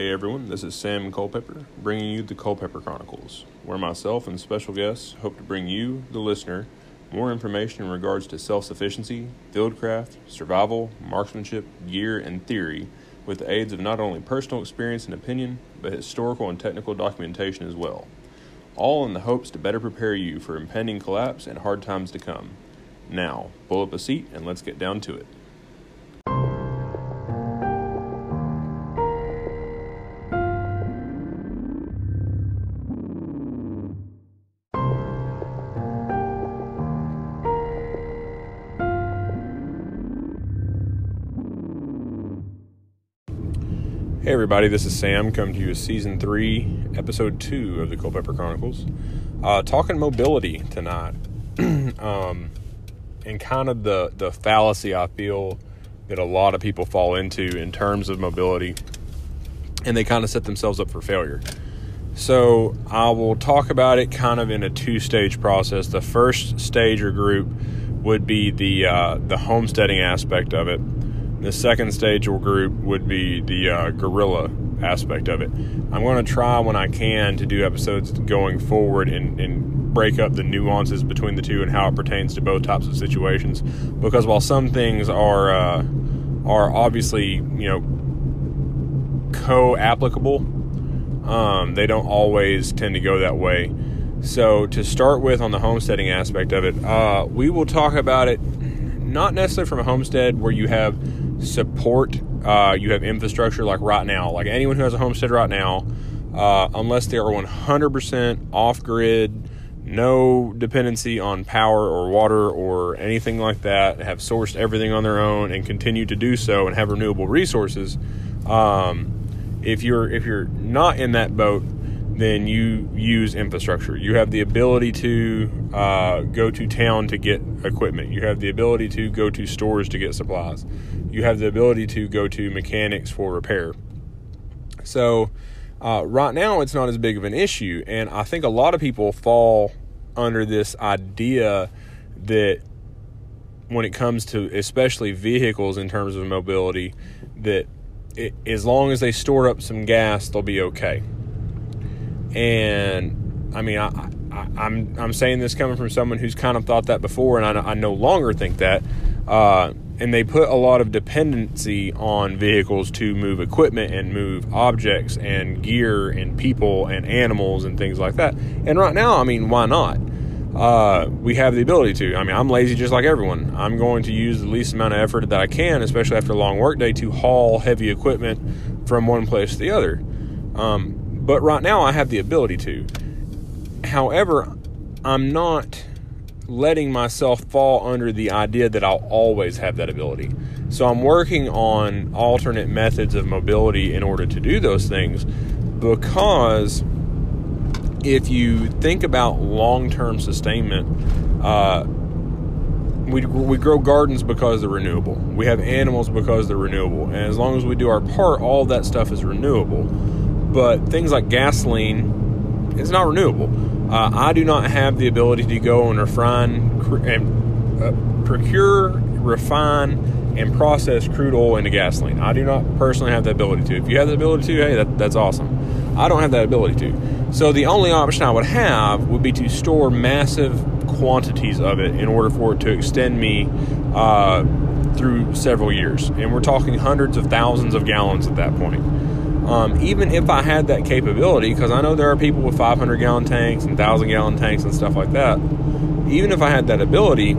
Hey everyone, this is Sam Culpepper bringing you the Culpepper Chronicles, where myself and special guests hope to bring you, the listener, more information in regards to self sufficiency, fieldcraft, survival, marksmanship, gear, and theory with the aids of not only personal experience and opinion, but historical and technical documentation as well. All in the hopes to better prepare you for impending collapse and hard times to come. Now, pull up a seat and let's get down to it. Hey everybody, this is Sam coming to you with season three, episode two of the Culpepper Chronicles. Uh, talking mobility tonight, um, and kind of the the fallacy I feel that a lot of people fall into in terms of mobility, and they kind of set themselves up for failure. So I will talk about it kind of in a two stage process. The first stage or group would be the uh, the homesteading aspect of it the second stage or group would be the uh, guerrilla aspect of it. I'm going to try when I can to do episodes going forward and, and break up the nuances between the two and how it pertains to both types of situations. Because while some things are uh, are obviously you know co-applicable, um, they don't always tend to go that way. So to start with on the homesteading aspect of it, uh, we will talk about it not necessarily from a homestead where you have support. Uh, you have infrastructure like right now, like anyone who has a homestead right now, uh, unless they are 100% off grid, no dependency on power or water or anything like that, have sourced everything on their own and continue to do so and have renewable resources. Um, if you're if you're not in that boat, then you use infrastructure. You have the ability to uh, go to town to get equipment. You have the ability to go to stores to get supplies you have the ability to go to mechanics for repair. So, uh, right now, it's not as big of an issue. And I think a lot of people fall under this idea that when it comes to especially vehicles in terms of mobility, that it, as long as they store up some gas, they'll be okay. And I mean, I, I, am I'm, I'm saying this coming from someone who's kind of thought that before, and I, I no longer think that. Uh, and they put a lot of dependency on vehicles to move equipment and move objects and gear and people and animals and things like that. And right now, I mean, why not? Uh, we have the ability to. I mean, I'm lazy just like everyone. I'm going to use the least amount of effort that I can, especially after a long workday, to haul heavy equipment from one place to the other. Um, but right now, I have the ability to. However, I'm not letting myself fall under the idea that I'll always have that ability. So I'm working on alternate methods of mobility in order to do those things because if you think about long term sustainment, uh, we, we grow gardens because they're renewable. We have animals because they're renewable. And as long as we do our part, all that stuff is renewable. But things like gasoline, it's not renewable. Uh, I do not have the ability to go and refine and uh, procure, refine, and process crude oil into gasoline. I do not personally have the ability to. If you have the ability to, hey, that, that's awesome. I don't have that ability to. So the only option I would have would be to store massive quantities of it in order for it to extend me uh, through several years. And we're talking hundreds of thousands of gallons at that point. Um, even if I had that capability, because I know there are people with 500 gallon tanks and 1,000 gallon tanks and stuff like that, even if I had that ability,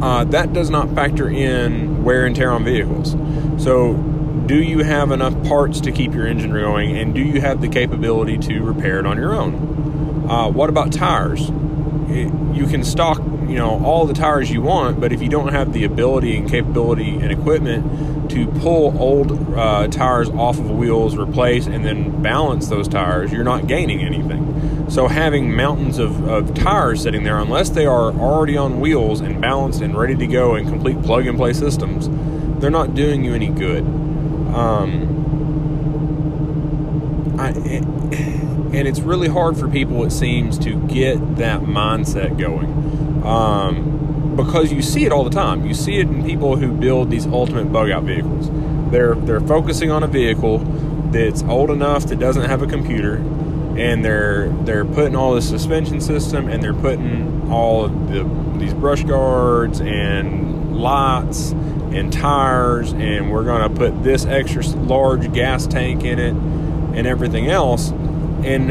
uh, that does not factor in wear and tear on vehicles. So, do you have enough parts to keep your engine going, and do you have the capability to repair it on your own? Uh, what about tires? It, you can stock, you know, all the tires you want, but if you don't have the ability and capability and equipment to pull old uh, tires off of wheels, replace, and then balance those tires, you're not gaining anything. So having mountains of, of tires sitting there, unless they are already on wheels and balanced and ready to go in complete plug and play systems, they're not doing you any good. Um, I, and it's really hard for people, it seems, to get that mindset going. Um, because you see it all the time. You see it in people who build these ultimate bug out vehicles. They're they're focusing on a vehicle that's old enough that doesn't have a computer, and they're they're putting all the suspension system and they're putting all of the these brush guards and lights and tires, and we're to put this extra large gas tank in it and everything else, and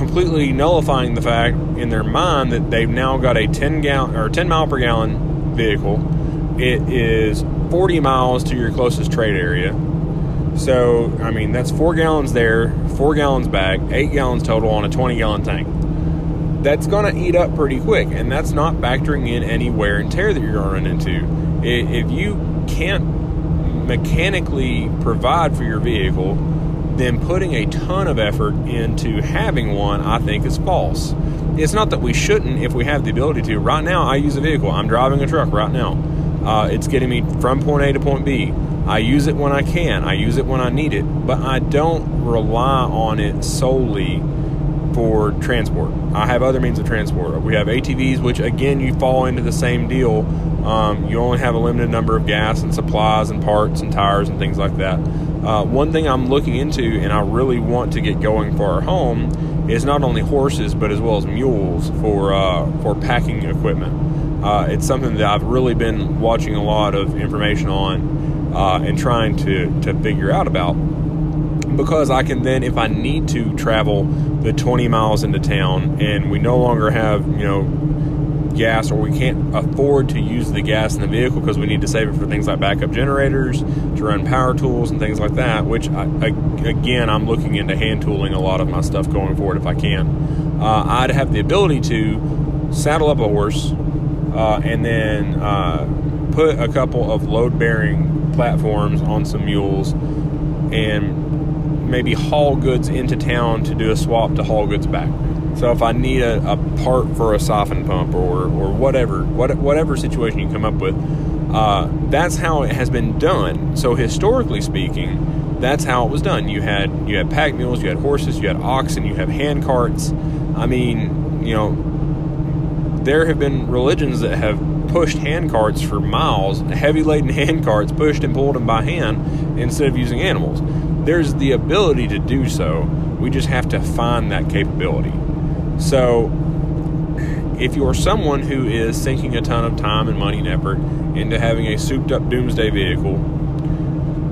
completely nullifying the fact in their mind that they've now got a 10 gallon or 10 mile per gallon vehicle. It is 40 miles to your closest trade area. So, I mean, that's four gallons there, four gallons back, eight gallons total on a 20 gallon tank. That's going to eat up pretty quick, and that's not factoring in any wear and tear that you're going to run into. If you can't mechanically provide for your vehicle, then putting a ton of effort into having one, I think, is false. It's not that we shouldn't if we have the ability to. Right now, I use a vehicle. I'm driving a truck right now. Uh, it's getting me from point A to point B. I use it when I can. I use it when I need it, but I don't rely on it solely for transport. I have other means of transport. We have ATVs, which again you fall into the same deal. Um, you only have a limited number of gas and supplies and parts and tires and things like that. Uh, one thing I'm looking into, and I really want to get going for our home, is not only horses but as well as mules for uh, for packing equipment. Uh, it's something that I've really been watching a lot of information on uh, and trying to to figure out about because I can then, if I need to travel the 20 miles into town and we no longer have, you know, gas or we can't afford to use the gas in the vehicle because we need to save it for things like backup generators, to run power tools and things like that, which I, I, again, I'm looking into hand tooling a lot of my stuff going forward if I can. Uh, I'd have the ability to saddle up a horse uh, and then uh, put a couple of load bearing platforms on some mules and maybe haul goods into town to do a swap to haul goods back. So if I need a, a part for a siphon pump or, or whatever, what, whatever situation you come up with, uh, that's how it has been done. So historically speaking, that's how it was done. You had you had pack mules, you had horses, you had oxen, you have hand carts. I mean, you know, there have been religions that have pushed hand carts for miles, heavy laden hand carts pushed and pulled them by hand instead of using animals there's the ability to do so. We just have to find that capability. So, if you're someone who is sinking a ton of time and money and effort into having a souped up doomsday vehicle,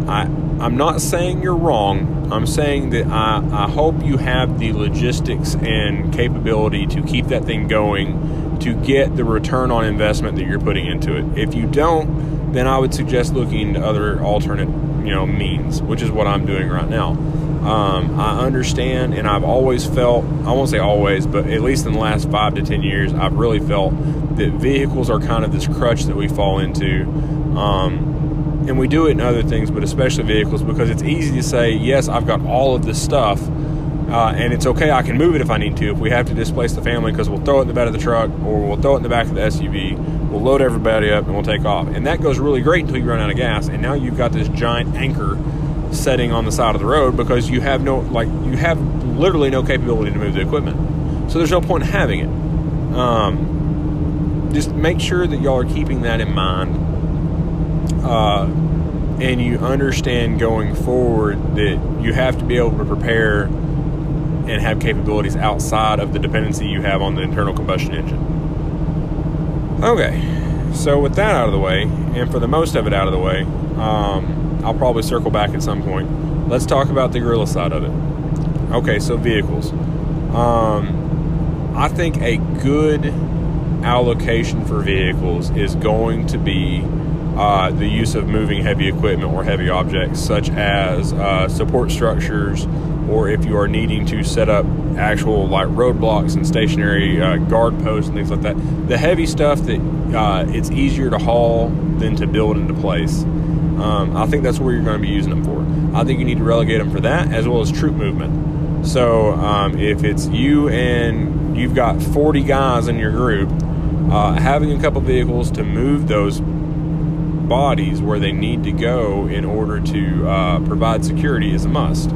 I, I'm not saying you're wrong. I'm saying that I, I hope you have the logistics and capability to keep that thing going to get the return on investment that you're putting into it. If you don't, then I would suggest looking into other alternate you know means, which is what I'm doing right now. Um, I understand, and I've always felt, I won't say always, but at least in the last five to ten years, I've really felt that vehicles are kind of this crutch that we fall into. Um, and we do it in other things, but especially vehicles, because it's easy to say, yes, I've got all of this stuff, uh, and it's okay, I can move it if I need to. If we have to displace the family, because we'll throw it in the bed of the truck or we'll throw it in the back of the SUV, we'll load everybody up and we'll take off. And that goes really great until you run out of gas. And now you've got this giant anchor setting on the side of the road because you have no, like, you have literally no capability to move the equipment. So there's no point in having it. Um, just make sure that y'all are keeping that in mind. Uh, and you understand going forward that you have to be able to prepare and have capabilities outside of the dependency you have on the internal combustion engine. Okay, so with that out of the way, and for the most of it out of the way, um, I'll probably circle back at some point. Let's talk about the guerrilla side of it. Okay, so vehicles. Um, I think a good allocation for vehicles is going to be uh, the use of moving heavy equipment or heavy objects, such as uh, support structures, or if you are needing to set up actual like roadblocks and stationary uh, guard posts and things like that. The heavy stuff that uh, it's easier to haul than to build into place. Um, I think that's where you're going to be using them for. I think you need to relegate them for that as well as troop movement. So um, if it's you and you've got 40 guys in your group, uh, having a couple vehicles to move those bodies where they need to go in order to uh, provide security is a must.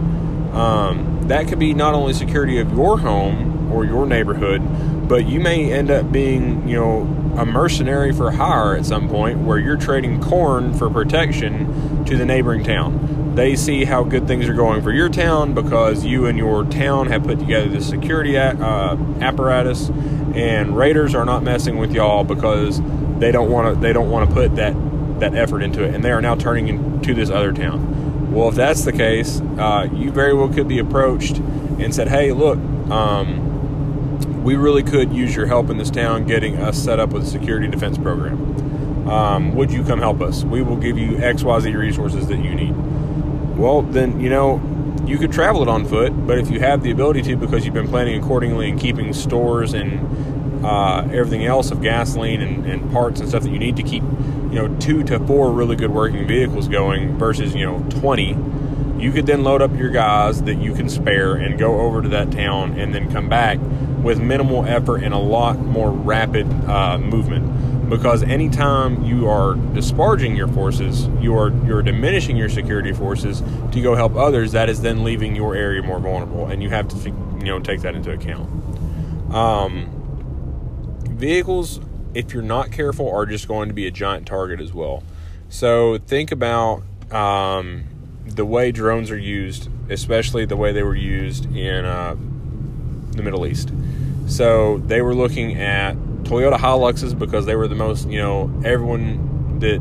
Um, that could be not only security of your home or your neighborhood, but you may end up being, you know, a mercenary for hire at some point where you're trading corn for protection to the neighboring town. They see how good things are going for your town because you and your town have put together the security uh, apparatus, and raiders are not messing with y'all because they don't want to. They don't want to put that that effort into it, and they are now turning into this other town. Well, if that's the case, uh, you very well could be approached and said, "Hey, look." Um, we really could use your help in this town getting us set up with a security defense program. Um, would you come help us? We will give you XYZ resources that you need. Well, then, you know, you could travel it on foot, but if you have the ability to because you've been planning accordingly and keeping stores and uh, everything else of gasoline and, and parts and stuff that you need to keep, you know, two to four really good working vehicles going versus, you know, 20 you could then load up your guys that you can spare and go over to that town and then come back with minimal effort and a lot more rapid uh, movement. Because anytime you are disparaging your forces, you are you're diminishing your security forces to go help others. That is then leaving your area more vulnerable, and you have to you know take that into account. Um, vehicles, if you're not careful, are just going to be a giant target as well. So think about um, the way drones are used, especially the way they were used in uh, the Middle East. So they were looking at Toyota Hiluxes because they were the most, you know, everyone that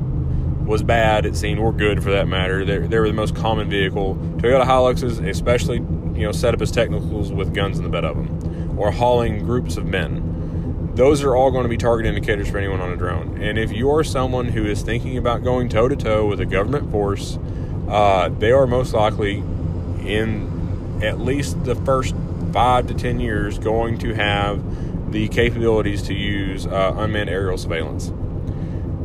was bad, it seemed, or good for that matter. They, they were the most common vehicle. Toyota Hiluxes, especially, you know, set up as technicals with guns in the bed of them, or hauling groups of men. Those are all going to be target indicators for anyone on a drone. And if you are someone who is thinking about going toe to toe with a government force, uh, they are most likely in at least the first five to ten years going to have the capabilities to use uh, unmanned aerial surveillance.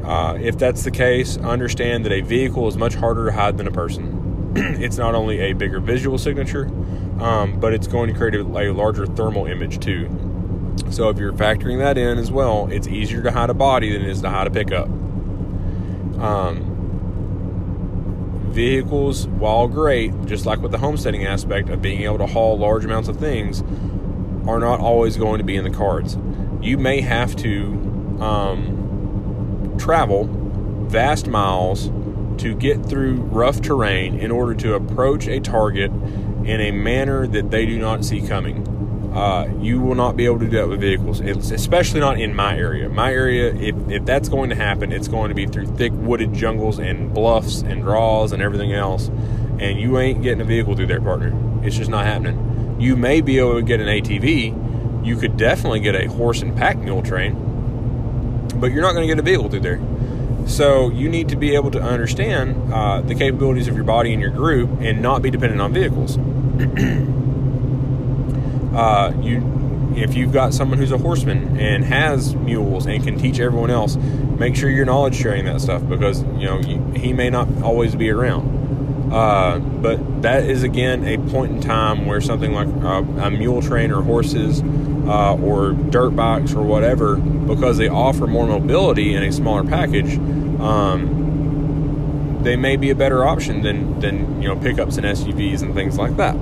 Uh, if that's the case, understand that a vehicle is much harder to hide than a person. it's not only a bigger visual signature, um, but it's going to create a, a, larger thermal image too. So if you're factoring that in as well, it's easier to hide a body than it is to hide a pickup. Um, vehicles, while great, just like with the homesteading aspect of being able to haul large amounts of things, are not always going to be in the cards. You may have to um, travel vast miles to get through rough terrain in order to approach a target in a manner that they do not see coming. Uh, you will not be able to do that with vehicles, it's especially not in my area. My area, if, if that's going to happen, it's going to be through thick wooded jungles and bluffs and draws and everything else. And you ain't getting a vehicle through there, partner. It's just not happening. You may be able to get an ATV. You could definitely get a horse and pack mule train, but you're not going to get a vehicle through there. So you need to be able to understand uh, the capabilities of your body and your group and not be dependent on vehicles. Uh, you, if you've got someone who's a horseman and has mules and can teach everyone else, make sure you're knowledge sharing that stuff because you know you, he may not always be around. Uh, but that is again a point in time where something like uh, a mule train or horses uh, or dirt bikes or whatever, because they offer more mobility in a smaller package, um, they may be a better option than than you know pickups and SUVs and things like that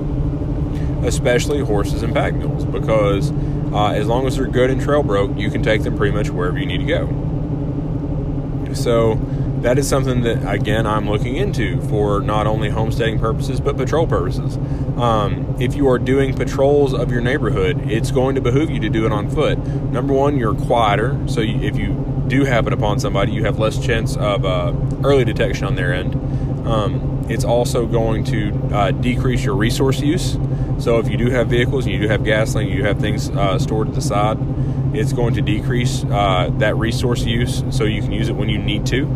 especially horses and pack mules, because uh, as long as they're good and trail broke, you can take them pretty much wherever you need to go. So that is something that again I'm looking into for not only homesteading purposes but patrol purposes. Um, if you are doing patrols of your neighborhood, it's going to behoove you to do it on foot. Number one, you're quieter, so you, if you do happen upon somebody, you have less chance of uh, early detection on their end. Um, it's also going to uh, decrease your resource use. So if you do have vehicles and you do have gasoline, you have things uh, stored at the side, it's going to decrease uh, that resource use so you can use it when you need to.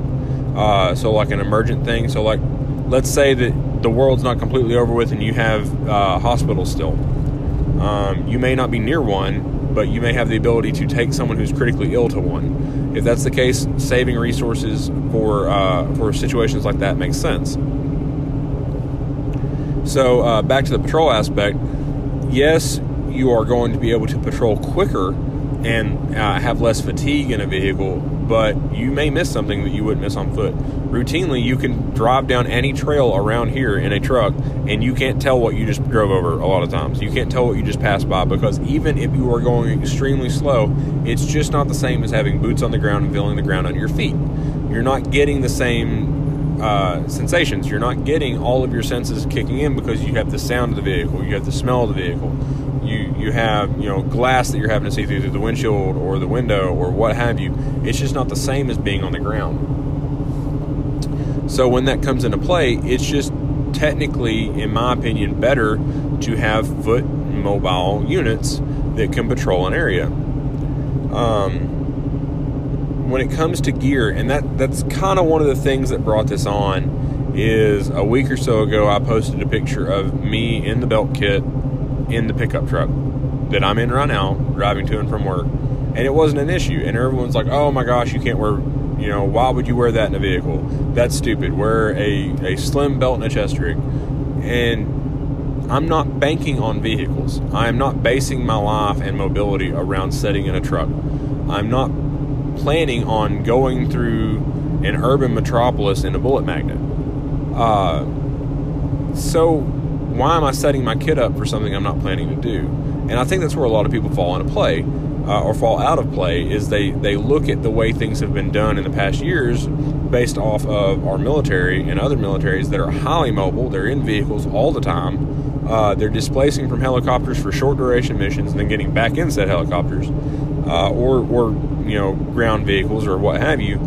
Uh, so like an emergent thing. So like, let's say that the world's not completely over with and you have uh, hospitals still. Um, you may not be near one, but you may have the ability to take someone who's critically ill to one. If that's the case, saving resources for uh, for situations like that makes sense. So uh, back to the patrol aspect. Yes, you are going to be able to patrol quicker and uh, have less fatigue in a vehicle, but you may miss something that you wouldn't miss on foot. Routinely, you can drive down any trail around here in a truck, and you can't tell what you just drove over a lot of times. You can't tell what you just passed by because even if you are going extremely slow, it's just not the same as having boots on the ground and feeling the ground under your feet. You're not getting the same uh, sensations. You're not getting all of your senses kicking in because you have the sound of the vehicle, you have the smell of the vehicle you you have you know glass that you're having to see through, through the windshield or the window or what have you. It's just not the same as being on the ground. So when that comes into play, it's just technically, in my opinion, better to have foot mobile units that can patrol an area. Um, when it comes to gear, and that that's kind of one of the things that brought this on is a week or so ago I posted a picture of me in the belt kit in the pickup truck that I'm in right now, driving to and from work, and it wasn't an issue. And everyone's like, "Oh my gosh, you can't wear, you know, why would you wear that in a vehicle? That's stupid. Wear a a slim belt and a chest rig." And I'm not banking on vehicles. I am not basing my life and mobility around sitting in a truck. I'm not planning on going through an urban metropolis in a bullet magnet. Uh, so why am I setting my kid up for something I'm not planning to do? And I think that's where a lot of people fall into play uh, or fall out of play is they, they look at the way things have been done in the past years based off of our military and other militaries that are highly mobile. They're in vehicles all the time. Uh, they're displacing from helicopters for short duration missions and then getting back in said helicopters uh, or, or you know ground vehicles or what have you.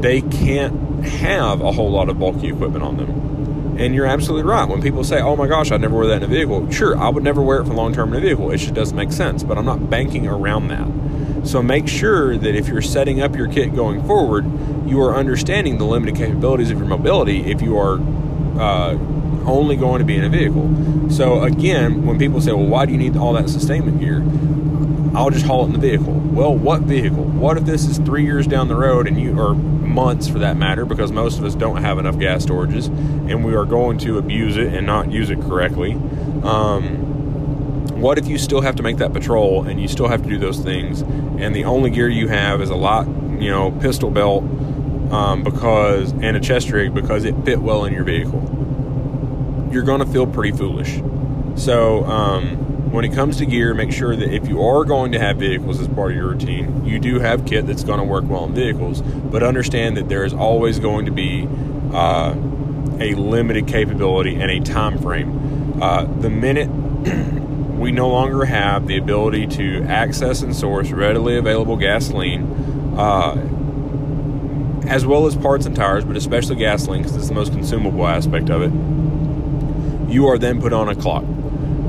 They can't have a whole lot of bulky equipment on them. And you're absolutely right. When people say, oh my gosh, I'd never wear that in a vehicle, sure, I would never wear it for long term in a vehicle. It just doesn't make sense. But I'm not banking around that. So make sure that if you're setting up your kit going forward, you are understanding the limited capabilities of your mobility if you are uh, only going to be in a vehicle. So again, when people say, well, why do you need all that sustainment gear? I'll just haul it in the vehicle. Well, what vehicle? What if this is three years down the road and you, or months for that matter, because most of us don't have enough gas storages and we are going to abuse it and not use it correctly? Um, what if you still have to make that patrol and you still have to do those things and the only gear you have is a lot, you know, pistol belt um, because and a chest rig because it fit well in your vehicle? You're going to feel pretty foolish. So, um, when it comes to gear, make sure that if you are going to have vehicles as part of your routine, you do have kit that's going to work well in vehicles. But understand that there is always going to be uh, a limited capability and a time frame. Uh, the minute we no longer have the ability to access and source readily available gasoline, uh, as well as parts and tires, but especially gasoline because it's the most consumable aspect of it, you are then put on a clock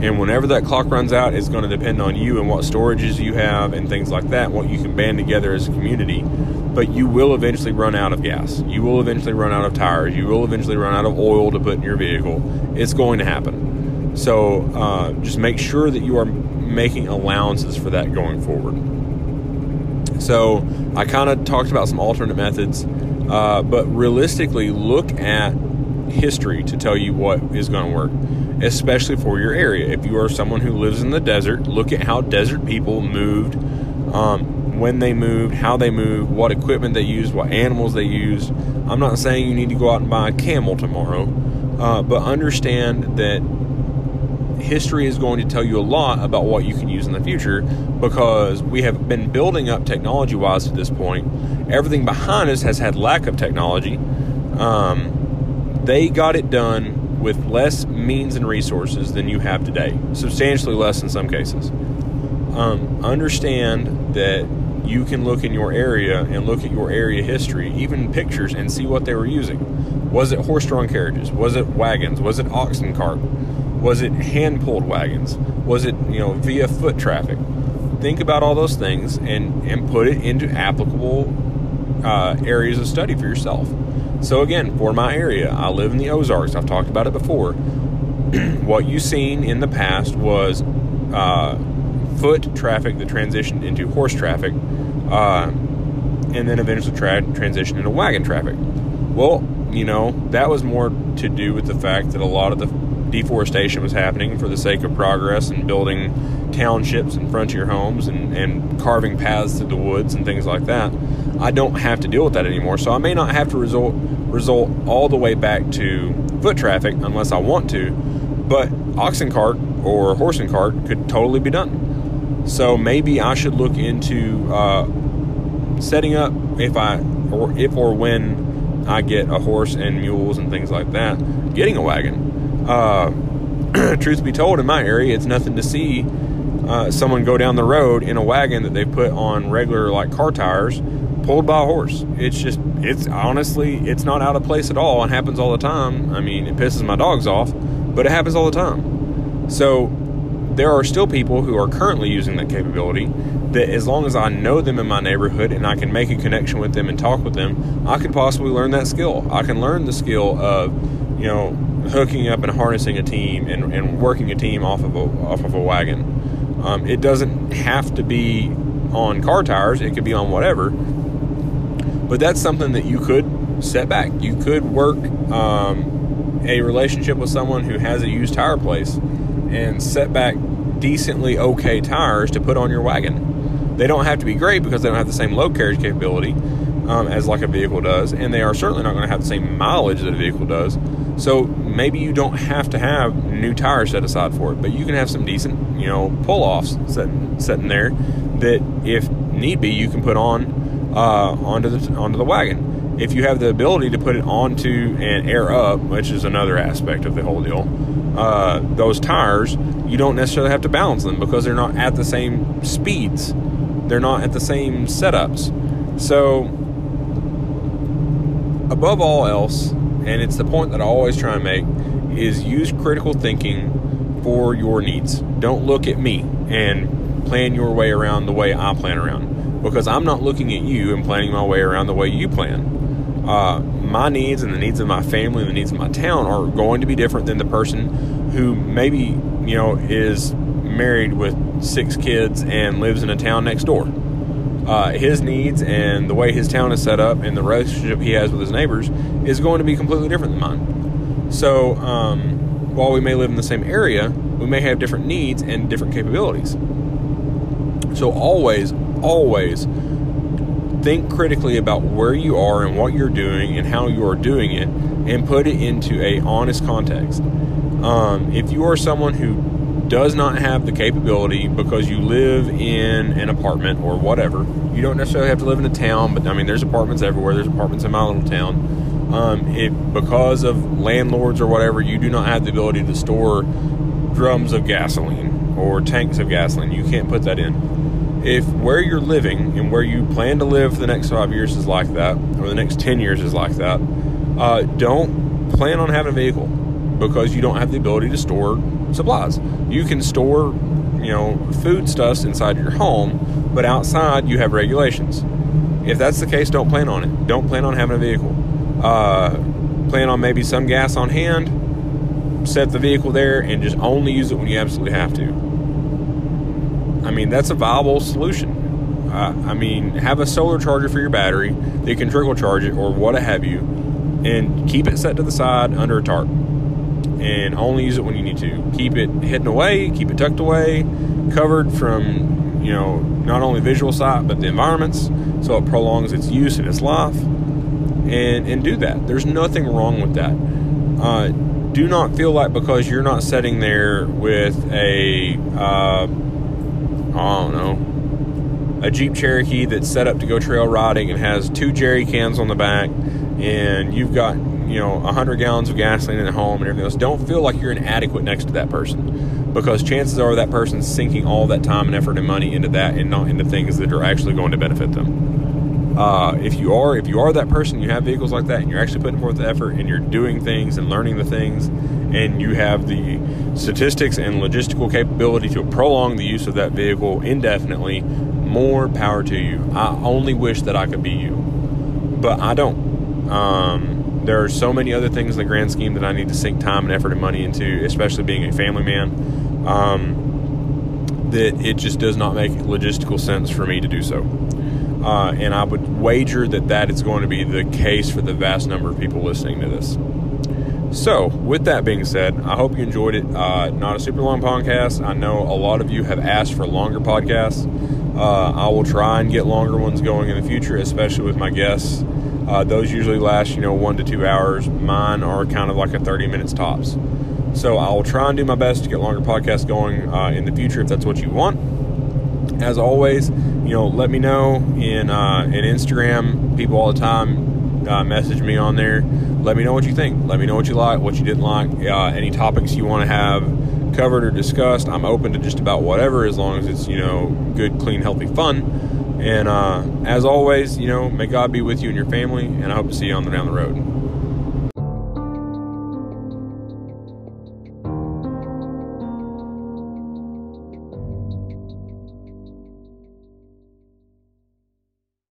and whenever that clock runs out, it's going to depend on you and what storages you have and things like that, what you can band together as a community. But you will eventually run out of gas. You will eventually run out of tires. You will eventually run out of oil to put in your vehicle. It's going to happen. So uh, just make sure that you are making allowances for that going forward. So I kind of talked about some alternate methods, uh, but realistically, look at history to tell you what is going to work especially for your area. If you are someone who lives in the desert, look at how desert people moved, um, when they moved, how they moved, what equipment they used, what animals they used. I'm not saying you need to go out and buy a camel tomorrow, uh, but understand that history is going to tell you a lot about what you can use in the future because we have been building up technology wise to this point. Everything behind us has had lack of technology. Um, they got it done with less means and resources than you have today, substantially less in some cases. Um, understand that you can look in your area and look at your area history, even pictures, and see what they were using. Was it horse drawn carriages? Was it wagons? Was it oxen cart? Was it hand pulled wagons? Was it, you know, via foot traffic? Think about all those things and, and put it into applicable uh, areas of study for yourself. So, again, for my area, I live in the Ozarks. I've talked about it before. what you've seen in the past was uh, foot traffic that transitioned into horse traffic, uh, and then eventually tra- transitioned into wagon traffic. Well, you know, that was more to do with the fact that a lot of the deforestation was happening for the sake of progress and building townships and frontier homes and, and carving paths through the woods and things like that. I don't have to deal with that anymore. So I may not have to result result all the way back to foot traffic unless I want to, but oxen cart or horse and cart could totally be done. So maybe I should look into uh, setting up if I or if or when I get a horse and mules and things like that, getting a wagon. Uh, truth be told, in my area, it's nothing to see uh, someone go down the road in a wagon that they put on regular like car tires, pulled by a horse. It's just, it's honestly, it's not out of place at all and happens all the time. I mean, it pisses my dogs off, but it happens all the time. So there are still people who are currently using that capability that as long as I know them in my neighborhood and I can make a connection with them and talk with them, I could possibly learn that skill. I can learn the skill of, you know, hooking up and harnessing a team and, and working a team off of a, off of a wagon. Um, it doesn't have to be on car tires, it could be on whatever. But that's something that you could set back. You could work um, a relationship with someone who has a used tire place and set back decently okay tires to put on your wagon. They don't have to be great because they don't have the same load carriage capability um, as like a vehicle does, and they are certainly not going to have the same mileage that a vehicle does. So maybe you don't have to have new tires set aside for it, but you can have some decent, you know, pull offs sitting, sitting there that, if need be, you can put on uh, onto the onto the wagon. If you have the ability to put it onto and air up, which is another aspect of the whole deal, uh, those tires, you don't necessarily have to balance them because they're not at the same speeds. They're not at the same setups. So, above all else, and it's the point that I always try and make, is use critical thinking for your needs. Don't look at me and plan your way around the way I plan around because I'm not looking at you and planning my way around the way you plan. Uh, my needs and the needs of my family and the needs of my town are going to be different than the person who maybe you know is married with six kids and lives in a town next door. Uh, his needs and the way his town is set up and the relationship he has with his neighbors is going to be completely different than mine. So, um, while we may live in the same area, we may have different needs and different capabilities. So, always, always think critically about where you are and what you're doing and how you are doing it and put it into a honest context. Um, if you are someone who does not have the capability because you live in an apartment or whatever, you don't necessarily have to live in a town, but I mean, there's apartments everywhere. There's apartments in my little town. Um, if because of landlords or whatever, you do not have the ability to store drums of gasoline or tanks of gasoline, you can't put that in. If where you're living and where you plan to live the next five years is like that, or the next 10 years is like that, uh, don't plan on having a vehicle because you don't have the ability to store supplies. You can store, you know, foodstuffs inside your home, but outside you have regulations. If that's the case, don't plan on it. Don't plan on having a vehicle. Uh, plan on maybe some gas on hand, set the vehicle there, and just only use it when you absolutely have to. I mean, that's a viable solution. Uh, I mean, have a solar charger for your battery that can trickle charge it or what have you, and keep it set to the side under a tarp and only use it when you need to. Keep it hidden away, keep it tucked away, covered from, you know, not only visual sight but the environments so it prolongs its use and its life. And, and do that. There's nothing wrong with that. Uh, do not feel like because you're not sitting there with a, uh, I don't know, a Jeep Cherokee that's set up to go trail riding and has two jerry cans on the back, and you've got you know 100 gallons of gasoline at home and everything else. Don't feel like you're inadequate next to that person because chances are that person's sinking all that time and effort and money into that and not into things that are actually going to benefit them. Uh, if you are if you are that person you have vehicles like that and you're actually putting forth the effort and you're doing things and learning the things and you have the statistics and logistical capability to prolong the use of that vehicle indefinitely more power to you i only wish that i could be you but i don't um, there are so many other things in the grand scheme that I need to sink time and effort and money into, especially being a family man, um, that it just does not make logistical sense for me to do so. Uh, and I would wager that that is going to be the case for the vast number of people listening to this. So, with that being said, I hope you enjoyed it. Uh, not a super long podcast. I know a lot of you have asked for longer podcasts. Uh, I will try and get longer ones going in the future, especially with my guests. Uh, those usually last, you know, one to two hours. Mine are kind of like a 30 minutes tops. So I will try and do my best to get longer podcasts going uh, in the future if that's what you want. As always, you know, let me know in uh, in Instagram. People all the time uh, message me on there. Let me know what you think. Let me know what you like, what you didn't like, uh, any topics you want to have covered or discussed. I'm open to just about whatever as long as it's you know good, clean, healthy fun. And uh, as always, you know, may God be with you and your family, and I hope to see you on the down the road.